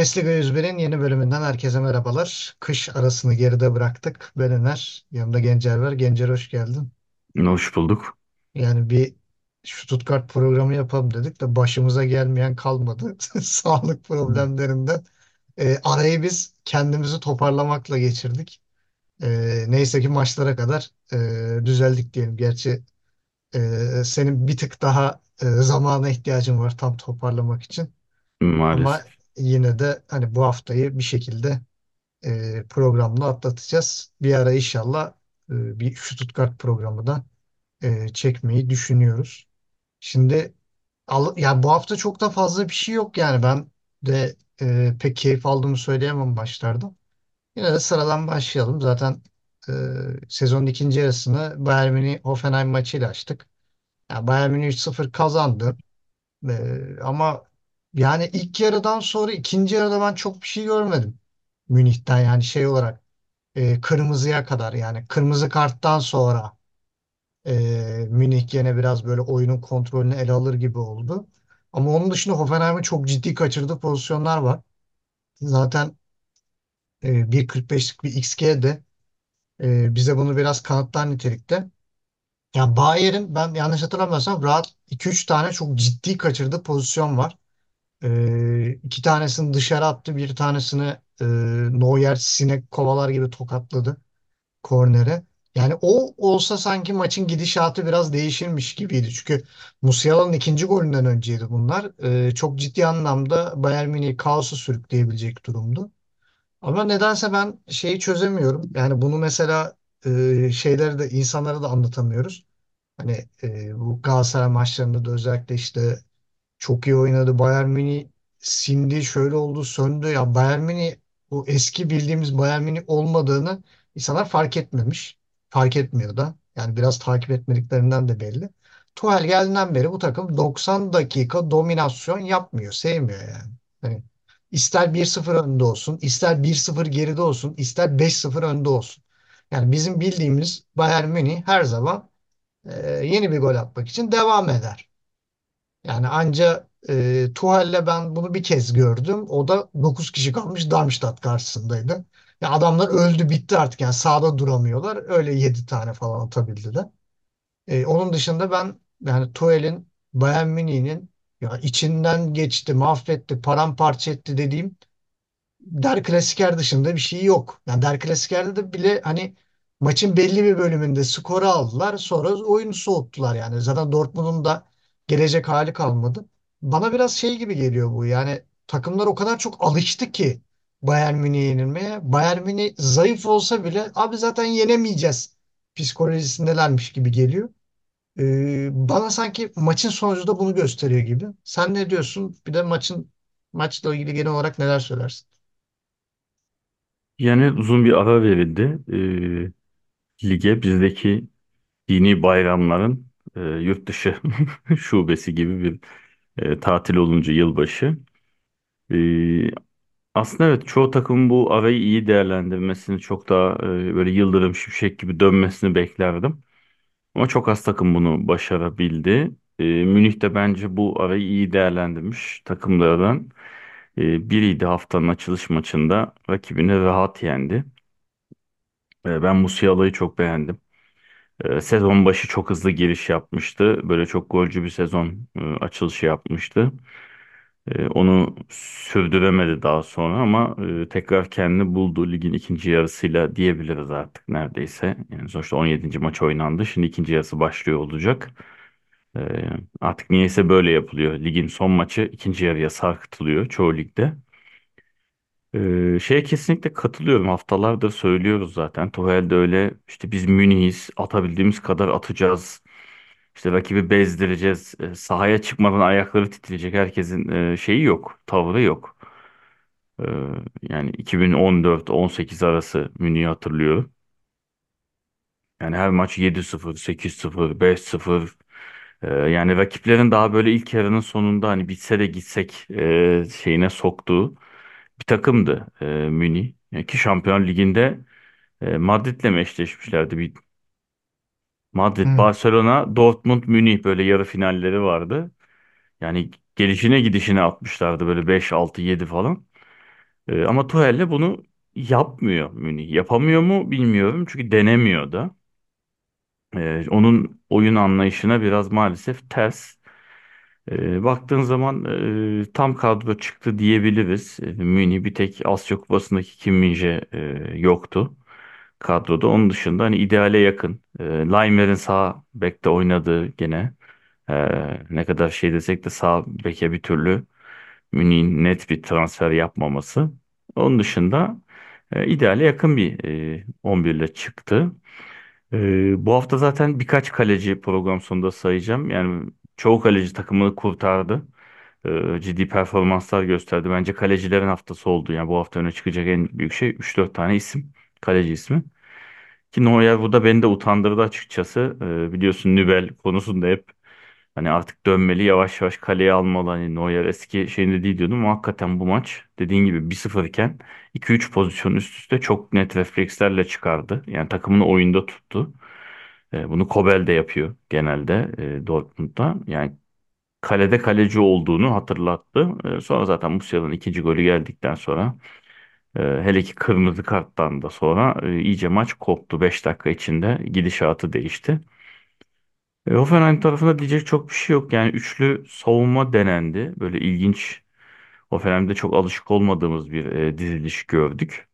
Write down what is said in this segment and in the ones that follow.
Bundesliga 101'in yeni bölümünden herkese merhabalar. Kış arasını geride bıraktık. Ben Öner, yanımda Gencer var. Gencer hoş geldin. Hoş bulduk. Yani bir Stuttgart programı yapalım dedik de başımıza gelmeyen kalmadı. Sağlık problemlerinden. Ee, arayı biz kendimizi toparlamakla geçirdik. Ee, neyse ki maçlara kadar e, düzeldik diyelim. Gerçi e, senin bir tık daha e, zamana ihtiyacın var tam toparlamak için. Ama Maalesef. Yine de hani bu haftayı bir şekilde e, programla atlatacağız. Bir ara inşallah e, bir Stuttgart programı da e, çekmeyi düşünüyoruz. Şimdi al, ya bu hafta çok da fazla bir şey yok yani ben de e, pek keyif aldığımı söyleyemem başlarda. Yine de sıradan başlayalım. Zaten e, sezonun ikinci yarısını Bayern Münih Hoffenheim maçıyla açtık. Ya Bayern Münih 3-0 kazandı. E, ama yani ilk yarıdan sonra ikinci yarıda ben çok bir şey görmedim. Münih'ten yani şey olarak e, kırmızıya kadar yani kırmızı karttan sonra e, Münih gene biraz böyle oyunun kontrolünü ele alır gibi oldu. Ama onun dışında Hoffenheim'in çok ciddi kaçırdığı pozisyonlar var. Zaten e, 1.45'lik bir XG de e, bize bunu biraz kanıtlar nitelikte. Ya Bayern'in ben yanlış hatırlamıyorsam rahat iki üç tane çok ciddi kaçırdığı pozisyon var. E, iki tanesini dışarı attı, bir tanesini e, Neuer sinek kovalar gibi tokatladı. kornere. Yani o olsa sanki maçın gidişatı biraz değişirmiş gibiydi. Çünkü Musiala'nın ikinci golünden önceydi bunlar. Ee, çok ciddi anlamda Bayern Münih'i kaosu sürükleyebilecek durumdu. Ama nedense ben şeyi çözemiyorum. Yani bunu mesela e, şeyleri de insanlara da anlatamıyoruz. Hani e, bu Galatasaray maçlarında da özellikle işte çok iyi oynadı. Bayern Münih sindi, şöyle oldu, söndü. Ya Bayern Münih bu eski bildiğimiz Bayern Münih olmadığını insanlar fark etmemiş. Fark etmiyor da. Yani biraz takip etmediklerinden de belli. Tuchel geldiğinden beri bu takım 90 dakika dominasyon yapmıyor, sevmiyor yani. Hani ister 1-0 önde olsun, ister 1-0 geride olsun, ister 5-0 önde olsun. Yani bizim bildiğimiz Bayern Münih her zaman e, yeni bir gol atmak için devam eder. Yani anca e, Tuhel'le ben bunu bir kez gördüm. O da 9 kişi kalmış Darmstadt karşısındaydı. Ya adamlar öldü bitti artık yani sahada duramıyorlar. Öyle 7 tane falan atabildiler. E, onun dışında ben yani Tuhel'in Bayern Münih'in ya içinden geçti, mahvetti, paramparça etti dediğim Der Klasiker dışında bir şey yok. Yani Der Klasiker'de de bile hani maçın belli bir bölümünde skoru aldılar. Sonra oyunu soğuttular yani. Zaten Dortmund'un da gelecek hali kalmadı. Bana biraz şey gibi geliyor bu. Yani takımlar o kadar çok alıştı ki Bayern Münih'e yenilmeye. Bayern Münih zayıf olsa bile abi zaten yenemeyeceğiz psikolojisindelermiş gibi geliyor. Ee, bana sanki maçın sonucu da bunu gösteriyor gibi. Sen ne diyorsun? Bir de maçın maçla ilgili genel olarak neler söylersin? Yani uzun bir ara verildi. Ee, lige bizdeki dini bayramların e, yurt dışı şubesi gibi bir e, tatil olunca yılbaşı. Ee, aslında evet çoğu takımın bu arayı iyi değerlendirmesini çok daha e, böyle yıldırım şimşek gibi dönmesini beklerdim. Ama çok az takım bunu başarabildi. Ee, Münih de bence bu arayı iyi değerlendirmiş takımlardan e, biriydi haftanın açılış maçında rakibini rahat yendi. E, ben Musiala'yı çok beğendim. E, sezon başı çok hızlı giriş yapmıştı. Böyle çok golcü bir sezon e, açılışı yapmıştı. E, onu sürdüremedi daha sonra ama e, tekrar kendini buldu ligin ikinci yarısıyla diyebiliriz artık neredeyse. Yani sonuçta 17. maç oynandı. Şimdi ikinci yarısı başlıyor olacak. E, artık niyeyse böyle yapılıyor. Ligin son maçı ikinci yarıya sarkıtılıyor çoğu ligde. Ee, şeye kesinlikle katılıyorum. Haftalardır söylüyoruz zaten. Tuchel de öyle işte biz Münih'iz. Atabildiğimiz kadar atacağız. İşte rakibi bezdireceğiz. Sahaya çıkmadan ayakları titreyecek. Herkesin şeyi yok. Tavrı yok. Ee, yani 2014-18 arası Münih'i hatırlıyorum. Yani her maç 7-0, 8-0, 5-0. Ee, yani rakiplerin daha böyle ilk yarının sonunda hani bitse de gitsek e, şeyine soktuğu bir takımdı e, Münih. Yani ki Şampiyon Ligi'nde e, Madrid'le mi eşleşmişlerdi? Bir Madrid, Hı. Barcelona, Dortmund, Münih böyle yarı finalleri vardı. Yani gelişine gidişine atmışlardı böyle 5 6 7 falan. E, ama Tuchel bunu yapmıyor Münih. Yapamıyor mu bilmiyorum çünkü denemiyor da. E, onun oyun anlayışına biraz maalesef ters. E, baktığın zaman e, tam kadro çıktı diyebiliriz. E, Münih bir tek Asya Kupası'ndaki Kim Min-jae e, yoktu kadroda. Onun dışında hani ideale yakın. E, sağ bekte oynadığı gene. E, ne kadar şey desek de sağ beke bir türlü Münih'in net bir transfer yapmaması. Onun dışında e, ideale yakın bir e, 11 ile çıktı. Bu hafta zaten birkaç kaleci program sonunda sayacağım. Yani çoğu kaleci takımını kurtardı. E, ciddi performanslar gösterdi. Bence kalecilerin haftası oldu. Yani bu hafta öne çıkacak en büyük şey üç dört tane isim. Kaleci ismi. Ki Neuer burada beni de utandırdı açıkçası. E, biliyorsun Nübel konusunda hep Hani artık dönmeli yavaş yavaş kaleye almalı. Hani Neuer eski şeyinde değil diyordum hakikaten bu maç dediğin gibi 1-0 iken 2-3 pozisyon üst üste çok net reflekslerle çıkardı. Yani takımını oyunda tuttu. E, bunu Kobel de yapıyor genelde e, Dortmund'da. Yani kalede kaleci olduğunu hatırlattı. E, sonra zaten Musiala'nın ikinci golü geldikten sonra hele ki kırmızı karttan da sonra iyice maç koptu. 5 dakika içinde gidişatı değişti. Hoffenheim tarafında diyecek çok bir şey yok. Yani üçlü savunma denendi. Böyle ilginç. Hoffenheim'de çok alışık olmadığımız bir diziliş gördük.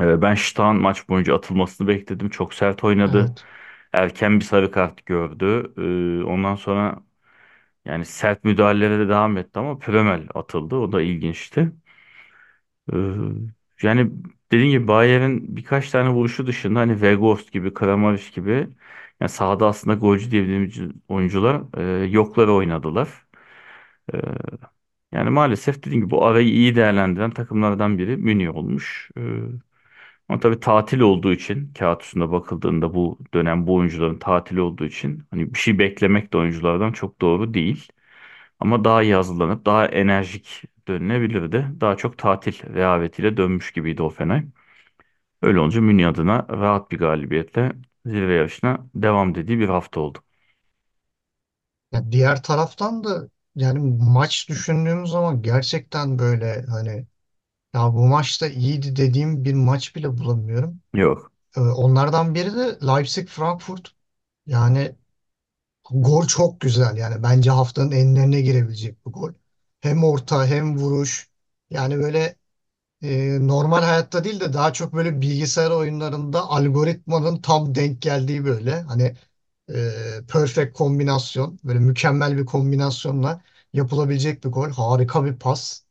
E, ben Stahn maç boyunca atılmasını bekledim. Çok sert oynadı. Evet. Erken bir sarı kart gördü. E, ondan sonra yani sert müdahalelere de devam etti ama Prömel atıldı. O da ilginçti. E, yani dediğim gibi Bayern'in birkaç tane vuruşu dışında hani Weghorst gibi, Kramaric gibi yani sahada aslında golcü diyebildiğimiz oyuncular e, yokları oynadılar. Yani maalesef dediğim gibi bu arayı iyi değerlendiren takımlardan biri Münih olmuş. Ama tabii tatil olduğu için kağıt üstünde bakıldığında bu dönem bu oyuncuların tatili olduğu için hani bir şey beklemek de oyunculardan çok doğru değil. Ama daha iyi hazırlanıp daha enerjik dönülebilirdi. Daha çok tatil rehavetiyle dönmüş gibiydi Hoffenheim. Öyle olunca Münih adına rahat bir galibiyetle zirve yarışına devam dediği bir hafta oldu. Ya diğer taraftan da yani maç düşündüğümüz zaman gerçekten böyle hani ya bu maçta iyiydi dediğim bir maç bile bulamıyorum. Yok. Ee, onlardan biri de Leipzig-Frankfurt. Yani gol çok güzel yani bence haftanın enlerine girebilecek bir gol. Hem orta hem vuruş. Yani böyle e, normal hayatta değil de daha çok böyle bilgisayar oyunlarında algoritmanın tam denk geldiği böyle hani e, perfect kombinasyon böyle mükemmel bir kombinasyonla yapılabilecek bir gol. Harika bir pas.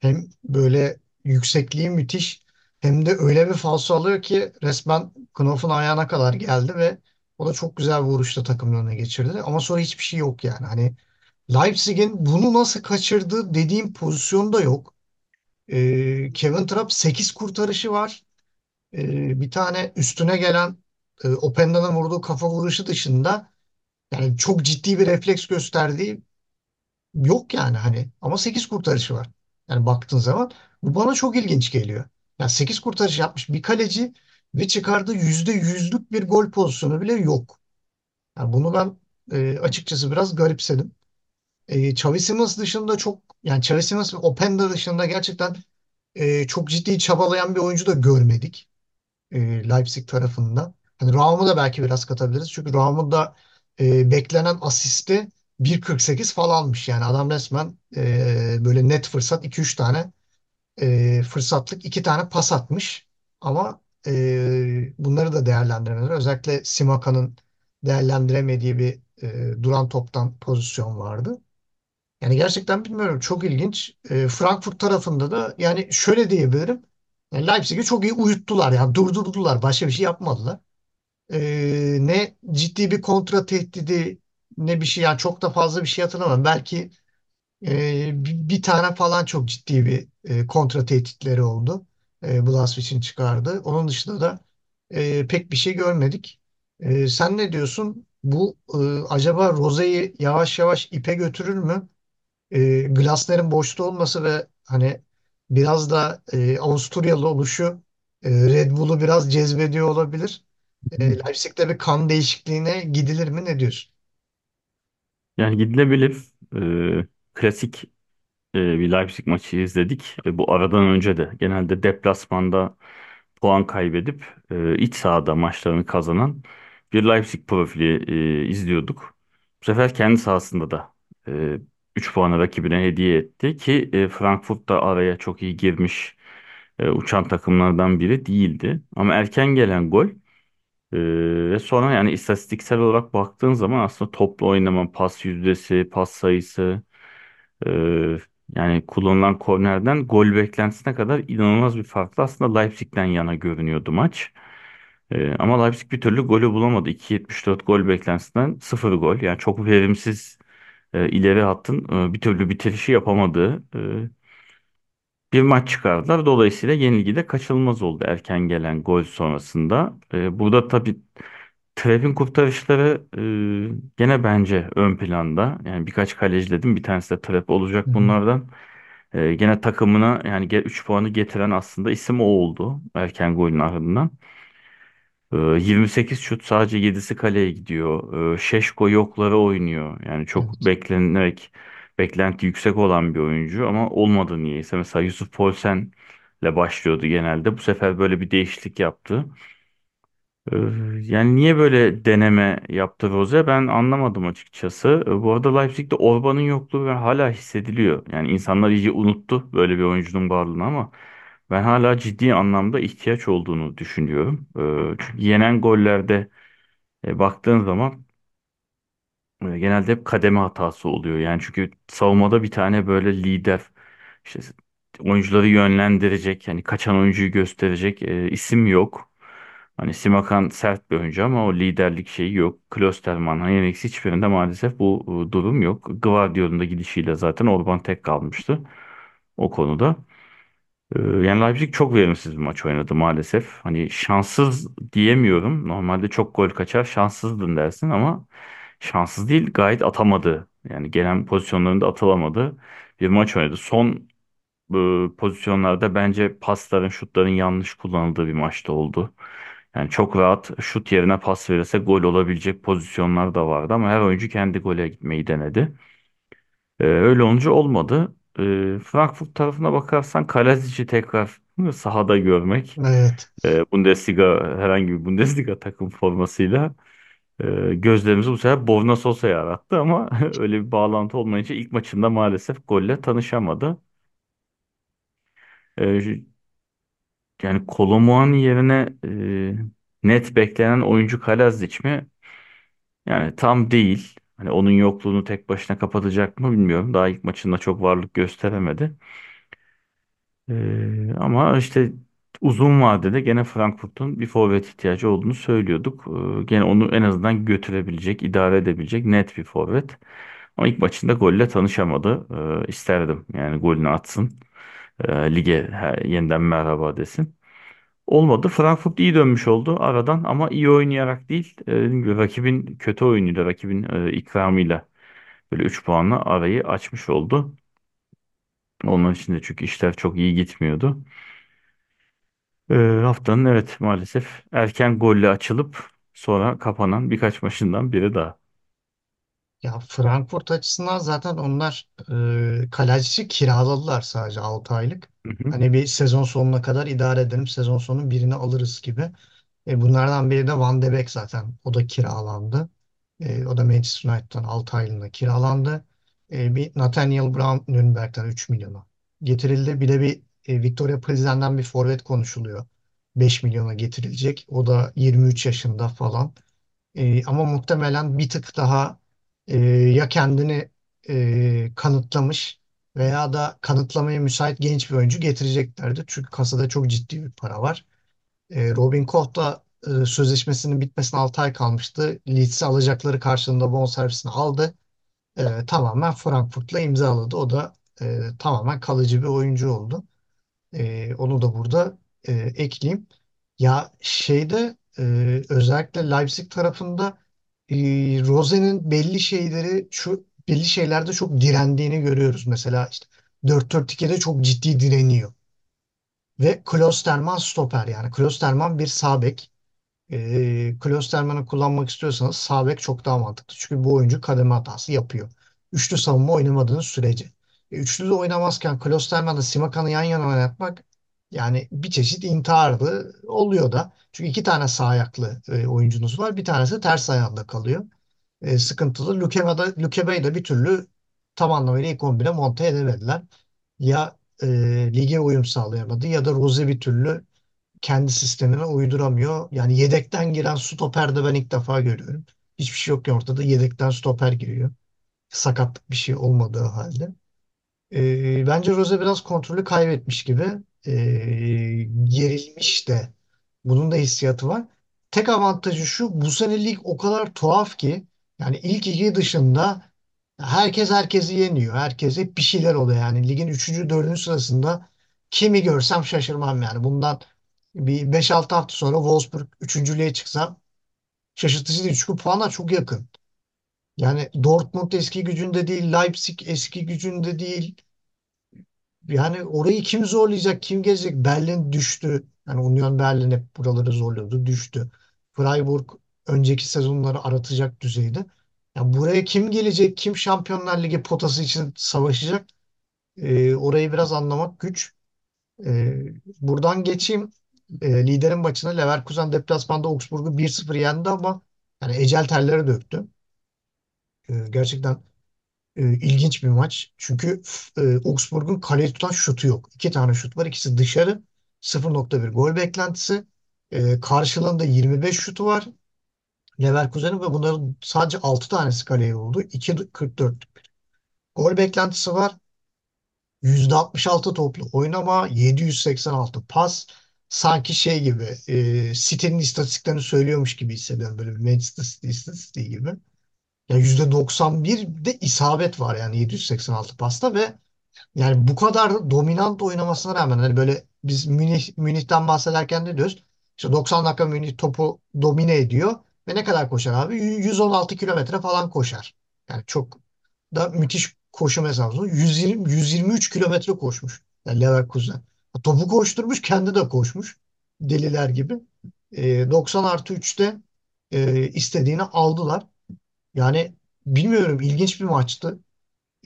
Hem böyle yüksekliği müthiş hem de öyle bir falso alıyor ki resmen Knopf'un ayağına kadar geldi ve o da çok güzel vuruşla takımın önüne geçirdi. Ama sonra hiçbir şey yok yani. Hani Leipzig'in bunu nasıl kaçırdığı dediğim pozisyon da yok. Ee, Kevin Trapp 8 kurtarışı var. Ee, bir tane üstüne gelen e, Openda'nın vurduğu kafa vuruşu dışında yani çok ciddi bir refleks gösterdiği yok yani hani. Ama 8 kurtarışı var. Yani baktığın zaman bu bana çok ilginç geliyor. Yani 8 kurtarış yapmış bir kaleci ve çıkardığı yüzde yüzlük bir gol pozisyonu bile yok. Yani bunu ben e, açıkçası biraz garipsedim. E, Xavi Simons dışında çok yani Xavi Simons ve Openda dışında gerçekten e, çok ciddi çabalayan bir oyuncu da görmedik e, Leipzig tarafında. Hani Raum'u da belki biraz katabiliriz. Çünkü Raum'un da e, beklenen asisti 1.48 falanmış. Yani adam resmen e, böyle net fırsat 2-3 tane e, fırsatlık 2 tane pas atmış. Ama e, bunları da değerlendiremediler. Özellikle Simaka'nın değerlendiremediği bir e, duran toptan pozisyon vardı. Yani gerçekten bilmiyorum çok ilginç. E, Frankfurt tarafında da yani şöyle diyebilirim. Yani Leipzig'i çok iyi uyuttular yani durdurdular. Başka bir şey yapmadılar. E, ne ciddi bir kontra tehdidi ne bir şey yani çok da fazla bir şey hatırlamam. Belki e, bir, bir tane falan çok ciddi bir e, kontra tehditleri oldu. E, Blaswich'in çıkardı. Onun dışında da e, pek bir şey görmedik. E, sen ne diyorsun? Bu e, acaba Rose'yi yavaş yavaş ipe götürür mü? e, Glasner'in boşta olması ve hani biraz da e, Avusturyalı oluşu e, Red Bull'u biraz cezbediyor olabilir. E, Leipzig'te bir kan değişikliğine gidilir mi? Ne diyorsun? Yani gidilebilir. Ee, klasik e, bir Leipzig maçı izledik. E, bu aradan önce de genelde deplasmanda puan kaybedip e, iç sahada maçlarını kazanan bir Leipzig profili e, izliyorduk. Bu sefer kendi sahasında da e, 3 puanı rakibine hediye etti ki e, Frankfurt da araya çok iyi girmiş e, uçan takımlardan biri değildi. Ama erken gelen gol e, ve sonra yani istatistiksel olarak baktığın zaman aslında toplu oynama, pas yüzdesi, pas sayısı ee, yani kullanılan kornerden gol beklentisine kadar inanılmaz bir farklı. Aslında Leipzig'ten yana görünüyordu maç. Ee, ama Leipzig bir türlü golü bulamadı. 2.74 gol beklentisinden sıfır gol. Yani çok verimsiz e, ileri hattın e, bir türlü bitirişi yapamadığı e, bir maç çıkardılar. Dolayısıyla yenilgi de kaçınılmaz oldu erken gelen gol sonrasında. E, burada tabii Trap'in kurtarışları e, gene bence ön planda. Yani birkaç kaleci dedim. Bir tanesi de Trap Hı olacak hı. bunlardan. E, gene takımına yani 3 puanı getiren aslında isim o oldu. Erken golün ardından. E, 28 şut sadece 7'si kaleye gidiyor. E, Şeşko yokları oynuyor. Yani çok Evet. beklenerek beklenti yüksek olan bir oyuncu ama olmadı niyeyse. Mesela Yusuf Poulsen'le başlıyordu genelde. Bu sefer böyle bir değişiklik yaptı. Ee, Yani niye böyle deneme yaptı Rose ben anlamadım açıkçası. Ee, Bu arada Leipzig'te Orban'ın yokluğu ve hala hissediliyor. Yani insanlar iyice unuttu böyle bir oyuncunun varlığını ama ben hala ciddi anlamda ihtiyaç olduğunu düşünüyorum. Ee, Çünkü yenen gollerde e, baktığın zaman e, genelde hep kademe hatası oluyor. Yani çünkü savunmada bir tane böyle lider işte oyuncuları yönlendirecek yani kaçan oyuncuyu gösterecek e, isim yok. Hani Simakan sert bir oyuncu ama o liderlik şeyi yok. Klosterman, Henriks hiçbirinde maalesef bu e, durum yok. Gvardiola'nın da gidişiyle zaten Orban tek kalmıştı o konuda. Ee, Yani Leipzig çok verimsiz bir maç oynadı maalesef. Hani şanssız diyemiyorum. Normalde çok gol kaçar şanssızdın dersin ama şanssız değil gayet atamadı. Yani gelen pozisyonlarında atılamadı bir maç oynadı. Son e, pozisyonlarda bence pasların, şutların yanlış kullanıldığı bir maçta oldu. Yani çok rahat şut yerine pas verirse gol olabilecek pozisyonlar da vardı ama her oyuncu kendi gole gitmeyi denedi. Ee, öyle olunca olmadı. Ee, Frankfurt tarafına bakarsan Kalazic'i tekrar sahada görmek, Evet. e, Bundesliga herhangi bir Bundesliga takım formasıyla e, gözlerimizi bu sefer Borna Sosa'ya arattı ama öyle bir bağlantı olmayınca ilk maçında maalesef golle tanışamadı. Ee, yani Kolomuani yerine e, net beklenen oyuncu Kalazic mi? Yani tam değil. Hani onun yokluğunu tek başına kapatacak mı bilmiyorum. Daha ilk maçında çok varlık gösteremedi. Ee, ama işte uzun vadede gene Frankfurt'un bir forvet ihtiyacı olduğunu söylüyorduk. Ee, gene onu en azından götürebilecek, idare edebilecek net bir forvet. Ama ilk maçında golle tanışamadı. Ee, isterdim yani golünü atsın. Ee, lige yeniden merhaba desin. Olmadı. Frankfurt iyi dönmüş oldu aradan ama iyi oynayarak değil. Ee, dediğim gibi rakibin kötü oyunuyla, rakibin e, ikramıyla böyle 3 puanla arayı açmış oldu. Onun için de çünkü işler çok iyi gitmiyordu. Ee, haftanın evet maalesef erken golle açılıp sonra kapanan birkaç maçından biri daha. Ya Frankfurt açısından zaten onlar e, kaleci kiraladılar sadece 6 aylık. Hı hı. Hani bir sezon sonuna kadar idare edelim. Sezon sonu birini alırız gibi. E, bunlardan biri de Van de Beek zaten. O da kiralandı. E, o da Manchester United'dan 6 aylığına kiralandı. E, bir Nathaniel Brown Nürnberg'den 3 milyona getirildi. Bir de bir e, Victoria Pilsen'den bir forvet konuşuluyor. 5 milyona getirilecek. O da 23 yaşında falan. E, ama muhtemelen bir tık daha e, ya kendini e, kanıtlamış veya da kanıtlamaya müsait genç bir oyuncu getireceklerdi. Çünkü kasada çok ciddi bir para var. E, Robin Koch'la e, sözleşmesinin bitmesine 6 ay kalmıştı. Leeds'i alacakları karşılığında bonservisini aldı. E, tamamen Frankfurt'la imzaladı. O da e, tamamen kalıcı bir oyuncu oldu. E, onu da burada e, ekleyeyim. Ya şeyde e, özellikle Leipzig tarafında e, Rose'nin belli şeyleri şu belli şeylerde çok direndiğini görüyoruz. Mesela işte 4-4-2'de çok ciddi direniyor. Ve Klosterman stoper yani. Klosterman bir sağ bek. E, Klosterman'ı kullanmak istiyorsanız sağ bek çok daha mantıklı. Çünkü bu oyuncu kademe hatası yapıyor. Üçlü savunma oynamadığınız sürece. E, Üçlü de oynamazken Klosterman'la Simakan'ı yan yana oynatmak yani bir çeşit intihardı. Oluyor da. Çünkü iki tane sağ ayaklı e, oyuncunuz var. Bir tanesi ters ayağında kalıyor. E, sıkıntılı. Lukema'da, Lukeme'yi de bir türlü tam anlamıyla ilk 11'e monte edemediler. Ya e, lige uyum sağlayamadı ya da Rose bir türlü kendi sistemine uyduramıyor. Yani yedekten giren stoper de ben ilk defa görüyorum. Hiçbir şey yok ya ortada. Yedekten stoper giriyor. Sakatlık bir şey olmadığı halde. E, bence Rose biraz kontrolü kaybetmiş gibi. E, gerilmiş de. Bunun da hissiyatı var. Tek avantajı şu. Bu sene lig o kadar tuhaf ki. Yani ilk iki dışında herkes herkesi yeniyor. Herkes hep bir şeyler oluyor. Yani ligin üçüncü dördüncü sırasında kimi görsem şaşırmam yani. Bundan bir beş altı hafta sonra Wolfsburg üçüncülüğe çıksa şaşırtıcı değil. Çünkü puanlar çok yakın. Yani Dortmund eski gücünde değil, Leipzig eski gücünde değil. Yani orayı kim zorlayacak, kim gelecek? Berlin düştü. Yani Union Berlin hep buraları zorluyordu, düştü. Freiburg önceki sezonları aratacak düzeyde. Ya buraya kim gelecek, kim Şampiyonlar Ligi potası için savaşacak? Ee, orayı biraz anlamak güç. Ee, buradan geçeyim. Ee, liderin maçına Leverkusen deplasmanda Augsburg'u 1-0 yendi ama yani ecel terleri döktü. Ee, gerçekten e, ilginç bir maç. Çünkü e, Augsburg'un kaleyi tutan şutu yok. İki tane şut var. İkisi dışarı. 0.1 gol beklentisi. E, karşılığında 25 şutu var. Leverkusen'in ve bunların sadece 6 tanesi kaleye oldu. 2.44 gol beklentisi var. %66 toplu oynama, 786 pas. Sanki şey gibi e, City'nin istatistiklerini söylüyormuş gibi hissediyorum. Böyle bir Manchester City istatistiği gibi. Ya %91 de isabet var yani 786 pasta ve yani bu kadar dominant oynamasına rağmen hani böyle biz Münih, Münih'ten bahsederken ne diyoruz? İşte 90 dakika Münih topu domine ediyor ve ne kadar koşar abi? 116 kilometre falan koşar. Yani çok da müthiş koşu mesafesi. 120, 123 kilometre koşmuş. Yani Leverkusen. Topu koşturmuş, kendi de koşmuş. Deliler gibi. E, 90 artı 3'te e, istediğini aldılar. Yani bilmiyorum ilginç bir maçtı.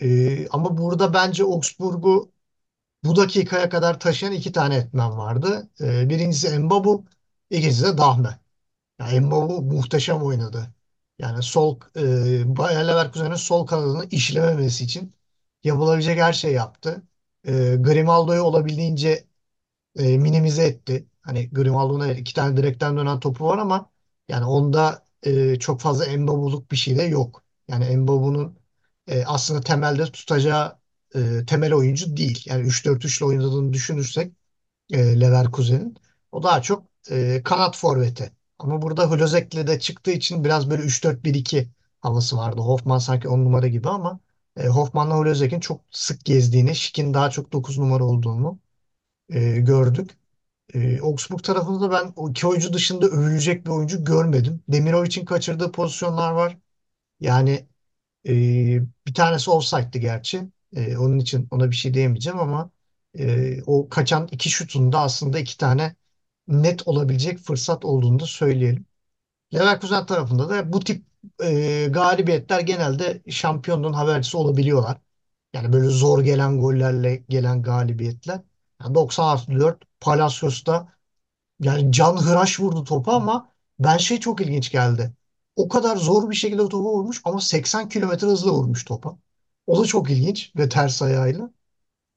Ee, ama burada bence Augsburg'u bu dakikaya kadar taşıyan iki tane etmen vardı. Ee, birincisi Mbabu, ikincisi de Dahme. Yani Mbabu muhteşem oynadı. Yani sol e, Bayer Leverkusen'in sol kanadını işlememesi için yapılabilecek her şey yaptı. E, Grimaldo'yu olabildiğince e, minimize etti. Hani Grimaldo'nun evet iki tane direkten dönen topu var ama yani onda e, çok fazla Mbabu'luk bir şey de yok. Yani Mbabu'nun e, aslında temelde tutacağı e, temel oyuncu değil. Yani 3-4-3 ile oynadığını düşünürsek e, Leverkusen'in o daha çok e, kanat forveti. Ama burada Hlozek'le de çıktığı için biraz böyle 3-4-1-2 havası vardı. Hoffman sanki 10 numara gibi ama e, Hoffman'la Hlozek'in çok sık gezdiğini, Şik'in daha çok 9 numara olduğunu e, gördük. E, Augsburg tarafında da ben o iki oyuncu dışında övülecek bir oyuncu görmedim. Demirovic'in kaçırdığı pozisyonlar var. Yani e, bir tanesi offside'dı gerçi. E, onun için ona bir şey diyemeyeceğim ama e, o kaçan iki şutunda aslında iki tane net olabilecek fırsat olduğunu da söyleyelim. Leverkusen tarafında da bu tip e, galibiyetler genelde şampiyonluğun habercisi olabiliyorlar. Yani böyle zor gelen gollerle gelen galibiyetler. Yani 90 artı 4 Palacios'ta yani canhıraş vurdu topu ama ben şey çok ilginç geldi. O kadar zor bir şekilde topu vurmuş ama 80 kilometre hızla vurmuş topa. O da çok ilginç ve ters ayağıyla.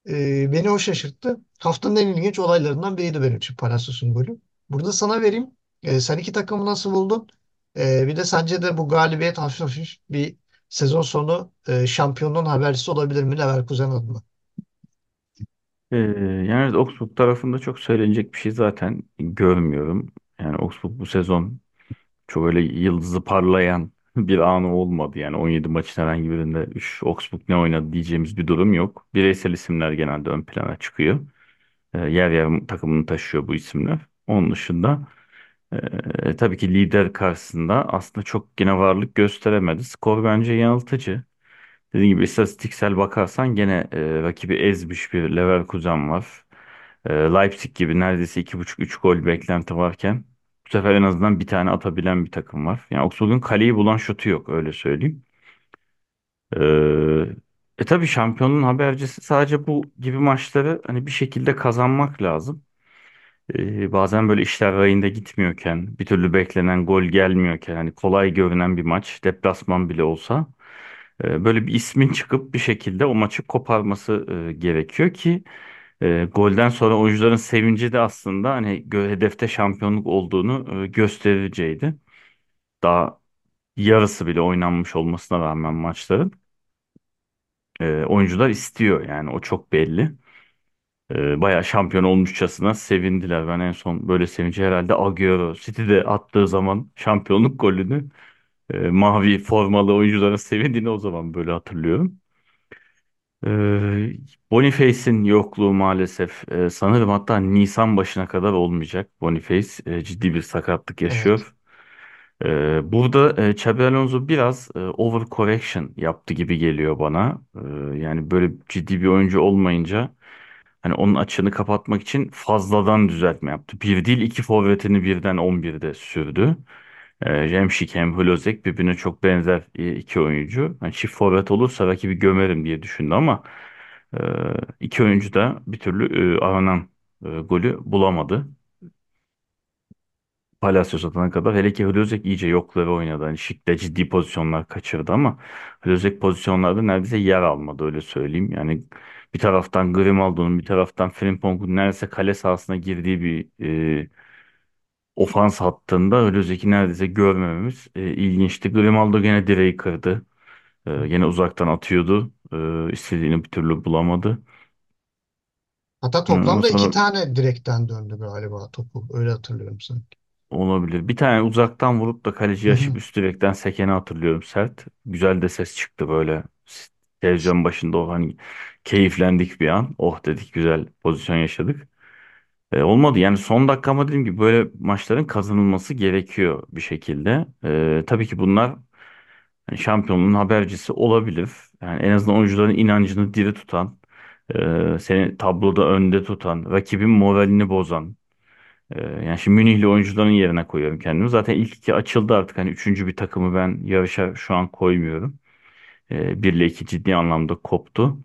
Ee, beni o şaşırttı. Haftanın en ilginç olaylarından biriydi benim için Palacios'un golü. Burada sana vereyim. Ee, sen iki takımı nasıl buldun? Ee, bir de sence de bu galibiyet hafif hafif bir sezon sonu e, şampiyonluğun habercisi olabilir mi Leverkusen adına? Ee, yani Augsburg tarafında çok söylenecek bir şey zaten görmüyorum. Yani Augsburg bu sezon çok öyle yıldızı parlayan bir anı olmadı. Yani 17 maçın herhangi birinde üç Augsburg ne oynadı diyeceğimiz bir durum yok. Bireysel isimler genelde ön plana çıkıyor. Ee, yer yer takımını taşıyor bu isimler. Onun dışında e, tabii ki lider karşısında aslında çok yine varlık gösteremedi. Skor bence yanıltıcı. Dediğim gibi istatistiksel bakarsan gene e, rakibi ezmiş bir Leverkusen var. E, Leipzig gibi neredeyse iki buçuk üç gol beklenti varken bu sefer en azından bir tane atabilen bir takım var. Yani Augsburg'un kaleyi bulan şutu yok öyle söyleyeyim. E, E tabii şampiyonluğun habercisi sadece bu gibi maçları hani bir şekilde kazanmak lazım. E, bazen böyle işler rayında gitmiyorken, bir türlü beklenen gol gelmiyorken, hani kolay görünen bir maç, deplasman bile olsa böyle bir ismin çıkıp bir şekilde o maçı koparması gerekiyor ki golden sonra oyuncuların sevinci de aslında hani hedefte şampiyonluk olduğunu göstericiydi. Daha yarısı bile oynanmış olmasına rağmen maçların oyuncular istiyor yani o çok belli. E, bayağı şampiyon olmuşçasına sevindiler. Ben en son böyle sevinci herhalde Agüero City'de attığı zaman şampiyonluk golünü e, mavi formalı oyuncuların sevindiğini o zaman böyle hatırlıyorum. E, Boniface'in yokluğu maalesef e, sanırım hatta Nisan başına kadar olmayacak. Boniface e, ciddi bir sakatlık Evet. yaşıyor. Ee, burada e, Xabi Alonso biraz e, overcorrection yaptı gibi geliyor bana. Yani böyle ciddi bir oyuncu olmayınca hani onun açığını kapatmak için fazladan düzeltme yaptı. Bir değil iki forvetini birden 11'de sürdü. Remşik hem Hlozek birbirine çok benzer e, iki oyuncu. Hani çift forvet olursa rakibi gömerim diye düşündü ama e, iki oyuncu da bir türlü e, aranan e, golü bulamadı. Palacios atana kadar hele ki Hlozek iyice yokları oynadı. Hani Şik de ciddi pozisyonlar kaçırdı ama Hlozek pozisyonlarda neredeyse yer almadı öyle söyleyeyim. Yani bir taraftan Grimaldo'nun bir taraftan Frimpong'un neredeyse kale sahasına girdiği bir e, ofans hattında Hlozek'i neredeyse görmememiz e, ilginçti. Grimaldo gene direği kırdı. E, gene uzaktan atıyordu. E, istediğini bir türlü bulamadı. Hatta E, Ondan toplamda iki sonra tane direkten döndü galiba topu. Öyle hatırlıyorum sanki. Olabilir. Bir tane uzaktan vurup da Hı kaleci hı. aşıp üst direkten sekeni hatırlıyorum sert. Güzel de ses çıktı böyle. Televizyon başında o hani keyiflendik bir an. Oh dedik güzel pozisyon yaşadık. E, olmadı yani son dakika ama dediğim gibi böyle maçların kazanılması gerekiyor bir şekilde. E, tabii ki bunlar hani şampiyonluğun habercisi olabilir. Yani en azından oyuncuların inancını diri tutan, e, seni tabloda önde tutan, rakibin moralini bozan. Ee, yani şimdi Münihli oyuncuların yerine koyuyorum kendimi. Zaten ilk iki açıldı artık. Hani üçüncü bir takımı ben yarışa şu an koymuyorum. Ee, bir ile iki ciddi anlamda koptu.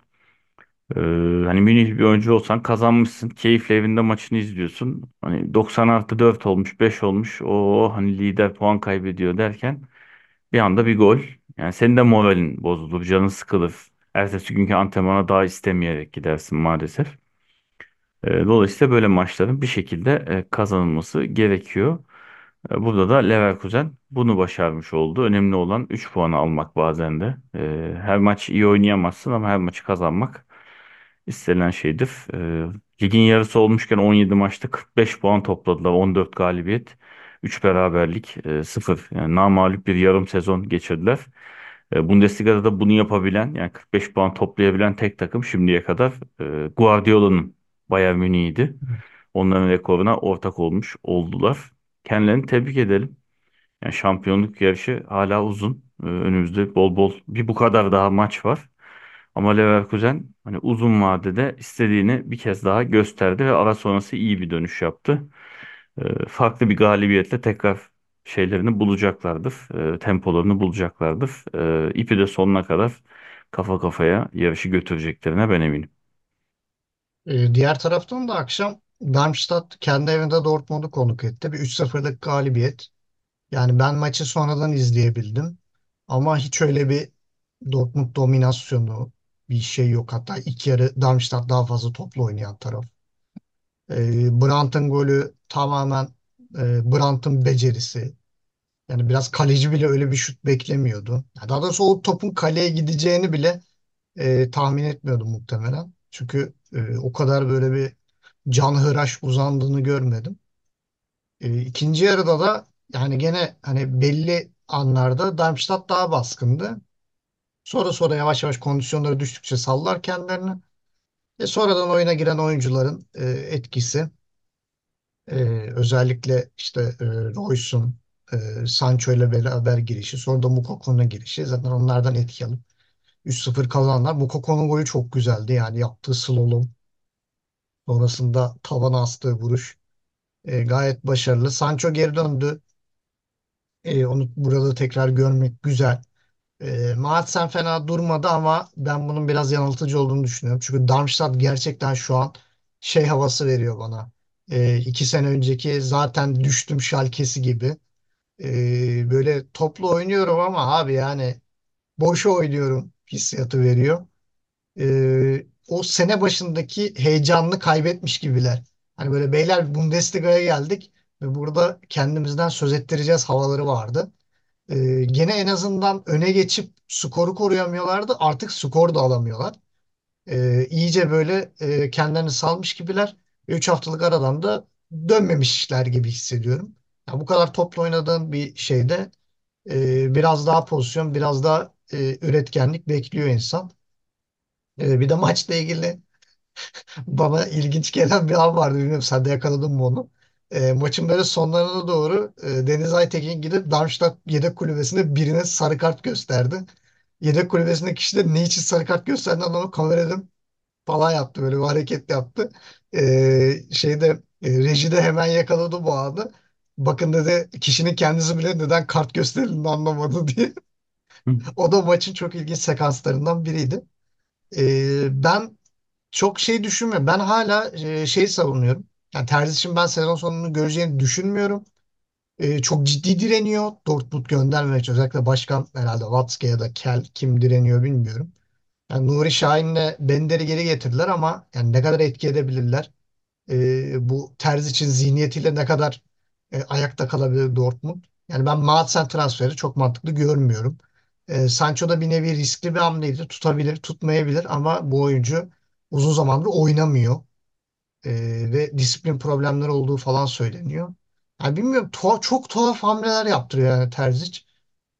Ee, hani Münihli bir oyuncu olsan kazanmışsın. Keyifle evinde maçını izliyorsun. Hani 90 artı 4 olmuş, 5 olmuş. O hani lider puan kaybediyor derken bir anda bir gol. Yani senin de moralin bozulur, canın sıkılır. Ertesi günkü antrenmana daha istemeyerek gidersin maalesef. Ee, dolayısıyla böyle maçların bir şekilde e, kazanılması gerekiyor. E, Burada da Leverkusen bunu başarmış oldu. Önemli olan 3 puanı almak bazen de. E, Her maç iyi oynayamazsın ama her maçı kazanmak istenilen şeydir. E, Ligin yarısı olmuşken 17 maçta 45 puan topladılar. 14 galibiyet, 3 beraberlik, e, 0. Yani namağlup bir yarım sezon geçirdiler. E, Bundesliga'da da bunu yapabilen yani 45 puan toplayabilen tek takım şimdiye kadar e, Guardiola'nın Bayern Münih'iydi. Onların rekoruna ortak olmuş oldular. Kendilerini tebrik edelim. Yani şampiyonluk yarışı hala uzun. Ee, önümüzde bol bol bir bu kadar daha maç var. Ama Leverkusen hani uzun vadede istediğini bir kez daha gösterdi ve ara sonrası iyi bir dönüş yaptı. Ee, farklı bir galibiyetle tekrar şeylerini bulacaklardır. Ee, tempolarını bulacaklardır. Ee, ipi de sonuna kadar kafa kafaya yarışı götüreceklerine ben eminim. Ee, diğer taraftan da akşam Darmstadt kendi evinde Dortmund'u konuk etti. Bir 3-0'lık galibiyet. Yani ben maçı sonradan izleyebildim. Ama hiç öyle bir Dortmund dominasyonu bir şey yok. Hatta ilk yarı Darmstadt daha fazla toplu oynayan taraf. Ee, Brandt'ın golü tamamen e, Brandt'ın becerisi. Yani biraz kaleci bile öyle bir şut beklemiyordu. Yani daha doğrusu o topun kaleye gideceğini bile e, tahmin etmiyordum muhtemelen. Çünkü e, o kadar böyle bir canhıraş uzandığını görmedim. E, ikinci yarıda da yani gene hani belli anlarda Darmstadt daha baskındı. Sonra sonra yavaş yavaş kondisyonları düştükçe sallar kendilerini. E, sonradan oyuna giren oyuncuların e, etkisi e, özellikle işte e, Royce'un e, Sancho ile beraber girişi sonra da Moukokou'nun girişi zaten onlardan etki alıp 3-0 kazanlar. Moukokou'nun golü çok güzeldi yani yaptığı slalom sonrasında tavana astığı vuruş e, gayet başarılı. Sancho geri döndü. E, onu burada tekrar görmek güzel. E, fena durmadı ama ben bunun biraz yanıltıcı olduğunu düşünüyorum. Çünkü Darmstadt gerçekten şu an şey havası veriyor bana. E, iki sene önceki zaten düştüm Schalke'si gibi. E, böyle toplu oynuyorum ama abi yani boşa oynuyorum hissiyatı veriyor. e, o sene başındaki heyecanını kaybetmiş gibiler. Hani böyle beyler Bundesliga'ya geldik ve burada kendimizden söz ettireceğiz havaları vardı. E, gene en azından öne geçip skoru koruyamıyorlardı. Artık skor da alamıyorlar. E, iyice böyle e, kendilerini salmış gibiler. 3 haftalık aradan da dönmemişler gibi hissediyorum. Ya bu kadar toplu oynadığın bir şeyde e, biraz daha pozisyon, biraz daha e, üretkenlik bekliyor insan. E, bir de maçla ilgili bana ilginç gelen bir an vardı. Bilmiyorum sen de yakaladın mı onu? E, maçın böyle sonlarına doğru e, Deniz Aytekin gidip Darmstadt yedek kulübesinde birine sarı kart gösterdi. Yedek kulübesindeki kişi de ne için sarı kart gösterdiğini anlamadı. Kamerada falan yaptı. Böyle bir hareket yaptı. E, şeyde e, rejide hemen yakaladı bu anı. Bakın dedi kişinin kendisi bile neden kart gösterildiğini anlamadı diye. O da maçın çok ilginç sekanslarından biriydi. E, ben çok şey düşünmüyorum. Ben hala e, şey savunuyorum. Yani Terzic'in ben sezon sonunu göreceğini düşünmüyorum. E, çok ciddi direniyor. Dortmund göndermemek. Özellikle başkan herhalde Watzke ya da Kel kim direniyor bilmiyorum. Yani Nuri Şahin'le Bender'i geri getirdiler ama yani ne kadar etki edebilirler? E, bu Terzic'in zihniyetiyle ne kadar e, ayakta kalabilir Dortmund? Yani ben Maatsen transferi çok mantıklı görmüyorum. E, Sancho da bir nevi riskli bir hamleydi. Tutabilir, tutmayabilir ama bu oyuncu uzun zamandır oynamıyor. E, ve disiplin problemleri olduğu falan söyleniyor. Yani bilmiyorum tuha- çok tuhaf hamleler yaptırıyor yani Terzic.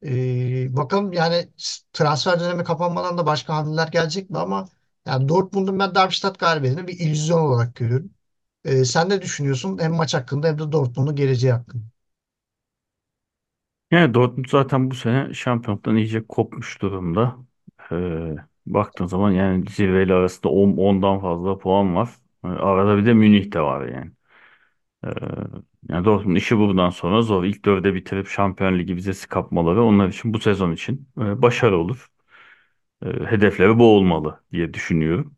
E, bakalım yani transfer dönemi kapanmadan da başka hamleler gelecek mi ama yani Dortmund'un ben Darmstadt galibiyetini bir illüzyon olarak görüyorum. E, sen ne düşünüyorsun hem maç hakkında hem de Dortmund'un geleceği hakkında? Yani Dortmund zaten bu sene şampiyonluktan iyice kopmuş durumda. Ee, baktığın zaman yani zirveyle arasında 10, 10'dan fazla puan var. Arada bir de Münih de var yani. Ee, yani Dortmund işi buradan sonra zor. İlk dörde bitirip Şampiyon Ligi vizesi kapmaları onlar için bu sezon için e, başarı olur. E, hedefleri bu olmalı diye düşünüyorum.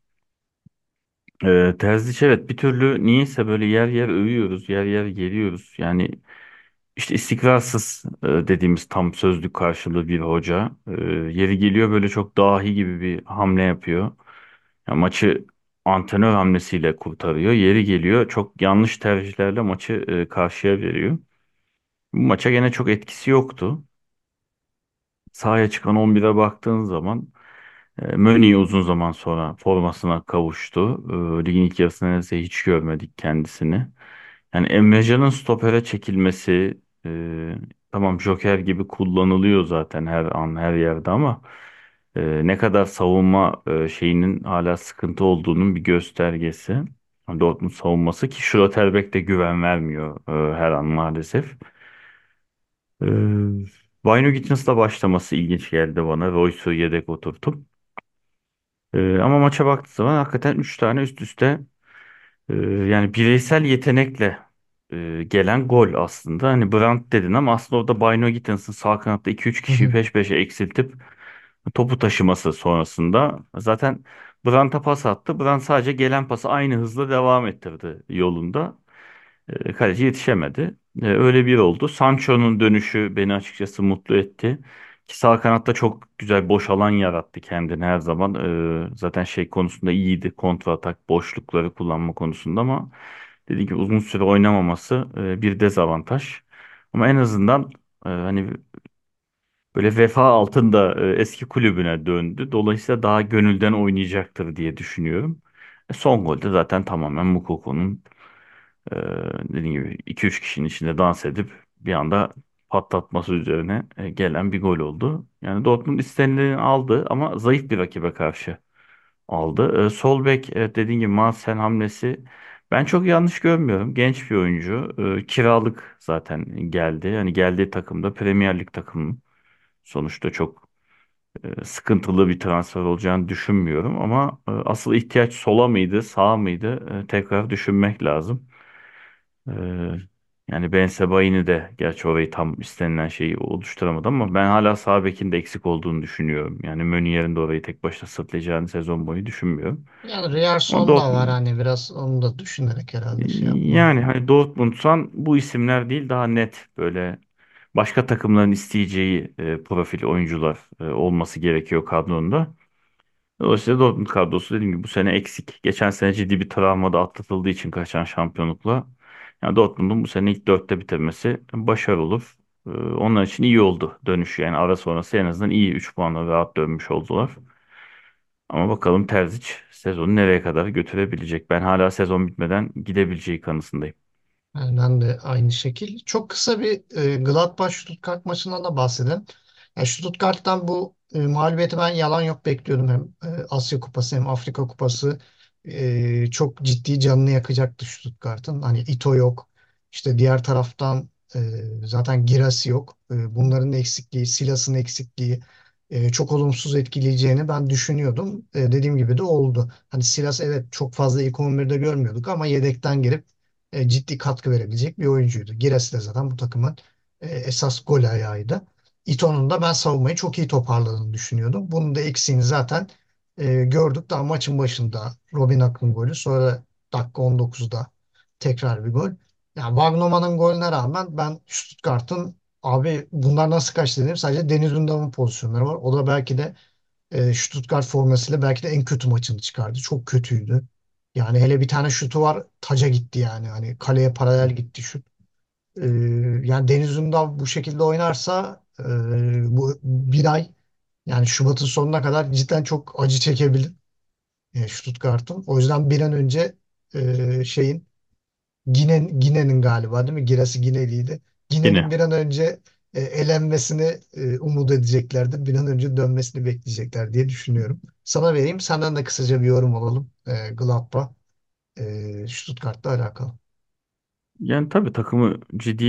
E, Terzic evet bir türlü niyeyse böyle yer yer övüyoruz, yer yer geliyoruz. Yani işte istikrarsız e, dediğimiz tam sözlük karşılığı bir hoca. E, yeri geliyor böyle çok dahi gibi bir hamle yapıyor. Ya maçı antrenör hamlesiyle kurtarıyor. Yeri geliyor çok yanlış tercihlerle maçı e, karşıya veriyor. Bu maça gene çok etkisi yoktu. Sahaya çıkan 11'e baktığın zaman e, Möni uzun zaman sonra formasına kavuştu. E, ligin ilk yarısında neredeyse hiç görmedik kendisini. Yani Emre Can'ın stopere çekilmesi e, tamam Joker gibi kullanılıyor zaten her an her yerde ama e, ne kadar savunma e, şeyinin hala sıkıntı olduğunun bir göstergesi. Dortmund savunması ki Schlotterbeck de güven vermiyor e, her an maalesef. Ee, Bino Gittins'la başlaması ilginç geldi bana. Royce'u yedek oturtup. Ee, ama maça baktığı zaman hakikaten 3 tane üst üste e, yani bireysel yetenekle e, gelen gol aslında. Hani Brandt dedin ama aslında orada Bino Gittins'ın sağ kanatta 2-3 Hı kişiyi peş peşe eksiltip topu taşıması sonrasında zaten Brandt'a pas attı. Brandt sadece gelen pası aynı hızla devam ettirdi yolunda. E, kaleci yetişemedi. E, öyle bir oldu. Sancho'nun dönüşü beni açıkçası mutlu etti. Ki sağ kanatta çok güzel boş alan yarattı kendini her zaman. E, zaten şey konusunda iyiydi. Kontra atak boşlukları kullanma konusunda ama dediğim gibi uzun süre oynamaması e, bir dezavantaj. Ama en azından e, hani böyle vefa altında e, eski kulübüne döndü. Dolayısıyla daha gönülden oynayacaktır diye düşünüyorum. E, son golde zaten tamamen Moukokou'nun ee, dediğim gibi iki üç kişinin içinde dans edip bir anda patlatması üzerine e, gelen bir gol oldu. Yani Dortmund istenileni aldı ama zayıf bir rakibe karşı aldı. Ee, sol bek evet dediğim gibi Maasen hamlesi ben çok yanlış görmüyorum. Genç bir oyuncu. Ee, kiralık zaten geldi. Yani geldiği takımda Premier Lig takımı. Sonuçta çok e, sıkıntılı bir transfer olacağını düşünmüyorum ama e, asıl ihtiyaç sola mıydı, sağa mıydı e, tekrar düşünmek lazım. Yani Ben Sebaini de gerçi orayı tam istenilen şeyi oluşturamadı ama ben hala sağ bekin de eksik olduğunu düşünüyorum. Yani Meunier'in de orayı tek başına sırtlayacağını sezon boyu düşünmüyorum. Yani Ama Riyerson da var Dortmund hani biraz onu da düşünerek herhalde şey yani yapmadı. hani Dortmund'san bu isimler değil daha net böyle başka takımların isteyeceği e, profil oyuncular e, olması gerekiyor kadronda. Dolayısıyla Dortmund kadrosu dediğim gibi bu sene eksik. Geçen sene ciddi bir travmada atlatıldığı için kaçan şampiyonlukla. Yani Dortmund'un bu sene ilk dörtte bitirmesi başarılı olur. Ee, onlar için iyi oldu dönüşü. Yani ara sonrası en azından iyi 3 puanla rahat dönmüş oldular. Ama bakalım Terzic sezonu nereye kadar götürebilecek. Ben hala sezon bitmeden gidebileceği kanısındayım. Ben de aynı şekil. Çok kısa bir e, Gladbach-Stuttgart maçından da bahsedelim. Yani Stuttgart'tan bu e, mağlubiyeti ben yalan yok bekliyordum. Hem e, Asya Kupası hem Afrika Kupası e, çok ciddi canını yakacaktı Stuttgart'ın. Hani Ito yok. İşte diğer taraftan e, zaten Girassi yok. E, bunların eksikliği, Silas'ın eksikliği e, çok olumsuz etkileyeceğini ben düşünüyordum. E, dediğim gibi de oldu. Hani Silas evet çok fazla ilk 11'de görmüyorduk ama yedekten girip e, ciddi katkı verebilecek bir oyuncuydu. Giresi de zaten bu takımın e, esas gol ayağıydı. Ito'nun da ben savunmayı çok iyi toparladığını düşünüyordum. Bunun da eksiğini zaten e, gördük. Daha maçın başında Robin Hack'ın golü. Sonra dakika 19'da tekrar bir gol. Yani Wagnuman'ın golüne rağmen ben Stuttgart'ın abi bunlar nasıl kaçtı dedim. Sadece Deniz Ünder'in pozisyonları var. O da belki de Stuttgart formasıyla belki de en kötü maçını çıkardı. Çok kötüydü. Yani hele bir tane şutu var taca gitti yani. Hani kaleye paralel gitti şut. E, yani Deniz Ünal bu şekilde oynarsa e, bu bir ay yani Şubat'ın sonuna kadar cidden çok acı çekebilir e, Stuttgart'ın. O yüzden bir an önce e, şeyin Gine, Gine'nin galiba değil mi? Girası Gineliydi. Gine'nin Yine. bir an önce e, elenmesini e, umut edeceklerdir. Bir an önce dönmesini bekleyecekler diye düşünüyorum. Sana vereyim. Senden de kısaca bir yorum alalım. E, Gladbach, e, Stuttgart'la alakalı. Yani tabii takımı ciddi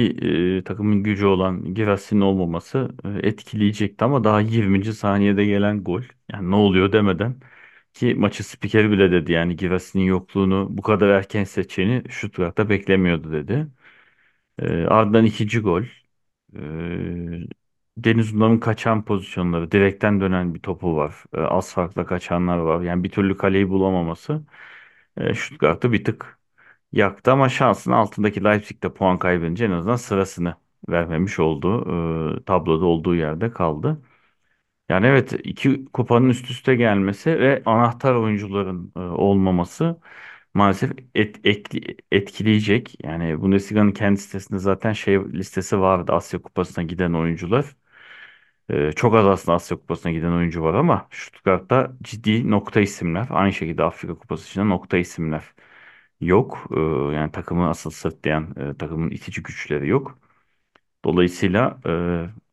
e, takımın gücü olan Girassi'nin olmaması e, etkileyecekti ama daha 20. saniyede gelen gol. Yani ne oluyor demeden ki maçı spikeri bile dedi yani Girassi'nin yokluğunu bu kadar erken seçeceğini Stuttgart'ta beklemiyordu dedi. E, ardından ikinci gol. E, Deniz Ünal'ın kaçan pozisyonları, direkten dönen bir topu var. E, az farkla kaçanlar var. Yani bir türlü kaleyi bulamaması e, Stuttgart'ı bir tık yaktı ama şansın altındaki Leipzig'te puan kaybedince en azından sırasını vermemiş oldu. E, tabloda olduğu yerde kaldı. Yani evet iki kupanın üst üste gelmesi ve anahtar oyuncuların e, olmaması maalesef et, etki- etkileyecek. Yani Bundesliga'nın kendi sitesinde zaten şey listesi vardı Asya Kupası'na giden oyuncular. E, çok az aslında Asya Kupası'na giden oyuncu var ama Stuttgart'ta ciddi nokta isimler. Aynı şekilde Afrika Kupası için de nokta isimler yok. E, yani takımı asıl sırtlayan e, takımın itici güçleri yok. Dolayısıyla e,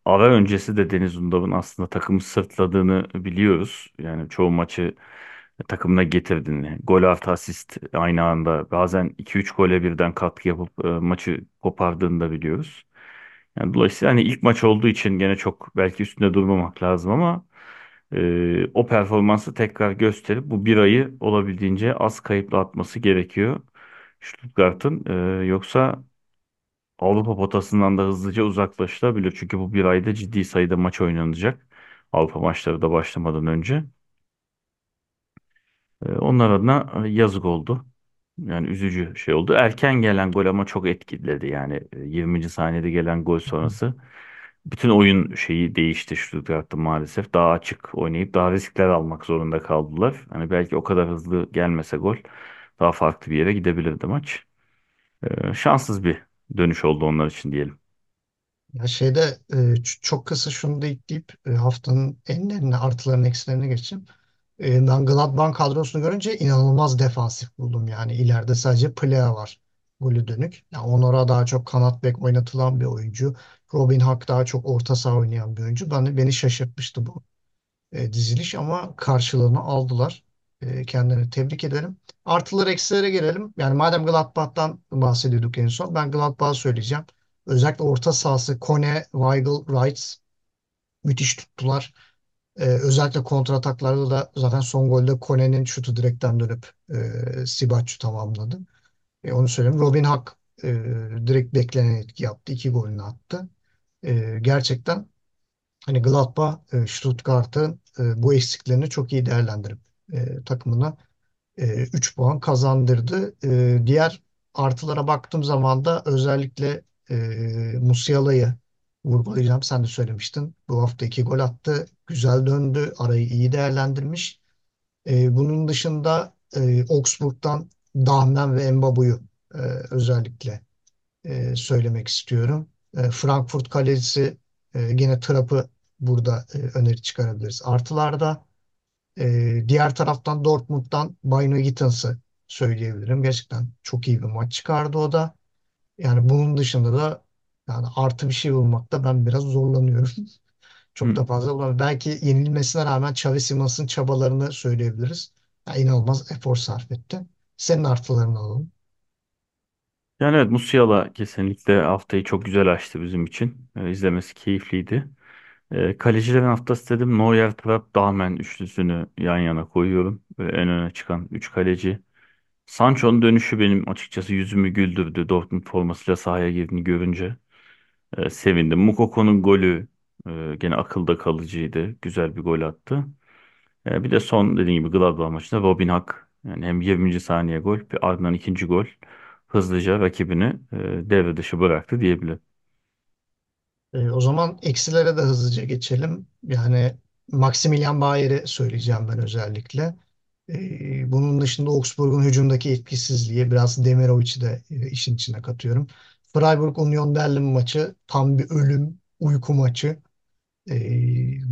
ara öncesi de Deniz Undav'ın aslında takımı sırtladığını biliyoruz. Yani çoğu maçı takımına getirdiğini, gol artı asist aynı anda bazen iki üç gole birden katkı yapıp e, maçı kopardığını da biliyoruz. Yani dolayısıyla hani ilk maç olduğu için gene çok belki üstünde durmamak lazım ama e, o performansı tekrar gösterip bu bir ayı olabildiğince az kayıpla atması gerekiyor. Stuttgart'ın E, yoksa Avrupa potasından da hızlıca uzaklaşılabilir. Çünkü bu bir ayda ciddi sayıda maç oynanacak. Avrupa maçları da başlamadan önce. Ee, Onlar adına e, yazık oldu. Yani üzücü şey oldu. Erken gelen gol ama çok etkiledi. Yani e, 20. saniyede gelen gol sonrası bütün oyun şeyi değişti Stuttgart'ta maalesef. Daha açık oynayıp daha riskler almak zorunda kaldılar. Hani belki o kadar hızlı gelmese gol daha farklı bir yere gidebilirdi maç. Ee, şanssız bir dönüş oldu onlar için diyelim. Ya şeyde e, çok kısa şunu da ekleyip e, haftanın enlerine artılarını eksilerine geçeyim. E, ben Gladbach kadrosunu görünce inanılmaz defansif buldum. Yani ileride sadece Plea var. Golü dönük. Yani Onora daha çok kanat bek oynatılan bir oyuncu. Robin Hack daha çok orta saha oynayan bir oyuncu. Ben, beni şaşırtmıştı bu e, diziliş ama karşılığını aldılar. E, kendilerini tebrik ederim. Artılar eksilere gelelim. Yani madem Gladbach'tan bahsediyorduk en son ben Gladbach'ı söyleyeceğim. Özellikle orta sahası Kone, Weigl, Reitz müthiş tuttular. E, özellikle kontrataklarda da zaten son golde Kone'nin şutu direkten dönüp e, Sibachçı tamamladı. E, onu söyleyeyim. Robin Hack e, direkt beklenen etki yaptı. İki golünü attı. E, gerçekten hani Gladbach e, Stuttgart'ın e, bu eksiklerini çok iyi değerlendirip e, takımına e, 3 puan kazandırdı. E, diğer artılara baktığım zaman da özellikle e, Musiala'yı vurgulayacağım. Sen de söylemiştin. Bu hafta iki gol attı. Güzel döndü. Arayı iyi değerlendirmiş. E, bunun dışında e, Augsburg'dan Dahmen ve Mbabu'yu e, özellikle e, söylemek istiyorum. E, Frankfurt kalecisi e, yine Trapp'ı burada e, öneri çıkarabiliriz. Artılarda e, diğer taraftan Dortmund'dan Bayno Gittens'ı söyleyebilirim. Gerçekten çok iyi bir maç çıkardı o da. Yani bunun dışında da yani artı bir şey bulmakta ben biraz zorlanıyorum. Çok Hı. da fazla bulamıyorum. Belki yenilmesine rağmen Xavi Simons'ın çabalarını söyleyebiliriz. Yani inanılmaz efor sarf etti. Senin artılarını alalım. Yani evet Musiala kesinlikle haftayı çok güzel açtı bizim için. E, izlemesi keyifliydi. E, kalecilerin haftası dedim. Neuer, Trapp, Dahmen üçlüsünü yan yana koyuyorum. E, en öne çıkan 3 kaleci. Sancho'nun dönüşü benim açıkçası yüzümü güldürdü. Dortmund formasıyla sahaya girdiğini görünce e, sevindim. Mukoko'nun golü e, gene akılda kalıcıydı. Güzel bir gol attı. E, bir de son dediğim gibi Gladbach maçında Robin Hack. Yani hem 20. saniye gol bir ardından ikinci gol. Hızlıca rakibini e, devre dışı bıraktı diyebilirim. E, o zaman eksilere de hızlıca geçelim. Yani Maximilian Bayer'i söyleyeceğim ben özellikle. E, bunun dışında Augsburg'un hücumdaki etkisizliği biraz Demiroviç'i de e, işin içine katıyorum. Freiburg Union Berlin maçı tam bir ölüm uyku maçı. E,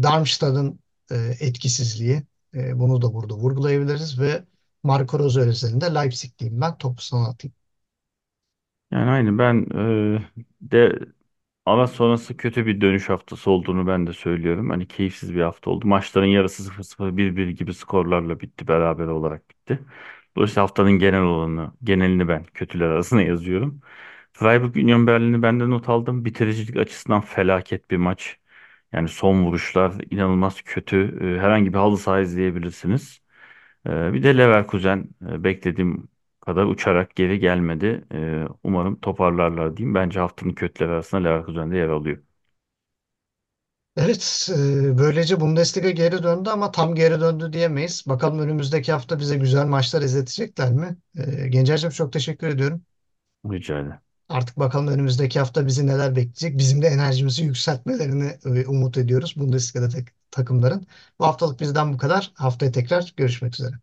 Darmstadt'ın e, etkisizliği e, bunu da burada vurgulayabiliriz ve Marco Rose özelinde Leipzig'liyim ben topu sana atayım. Yani aynı ben e, de Ama sonrası kötü bir dönüş haftası olduğunu ben de söylüyorum. Hani keyifsiz bir hafta oldu. Maçların yarısı 0-0, 1-1 gibi skorlarla bitti, beraber olarak bitti. Dolayısıyla haftanın genel olanı, genelini ben kötüler arasına yazıyorum. Freiburg Union Berlin'i ben de not aldım. Bitiricilik açısından felaket bir maç. Yani son vuruşlar inanılmaz kötü. Ee, Herhangi bir halı saha izleyebilirsiniz. Ee, Bir de Leverkusen e, beklediğim kadar uçarak geri gelmedi. Ee, umarım toparlarlar diyeyim. Bence haftanın kötüleri arasında Leverkusen de yer alıyor. Evet, e, böylece Bundesliga geri döndü ama tam geri döndü diyemeyiz. Bakalım önümüzdeki hafta bize güzel maçlar izletecekler mi? E, Gencerciğim çok teşekkür ediyorum. Rica ederim. Artık bakalım önümüzdeki hafta bizi neler bekleyecek. Bizim de enerjimizi yükseltmelerini e, umut ediyoruz Bundesliga'da takımların. Bu haftalık bizden bu kadar. Haftaya tekrar görüşmek üzere.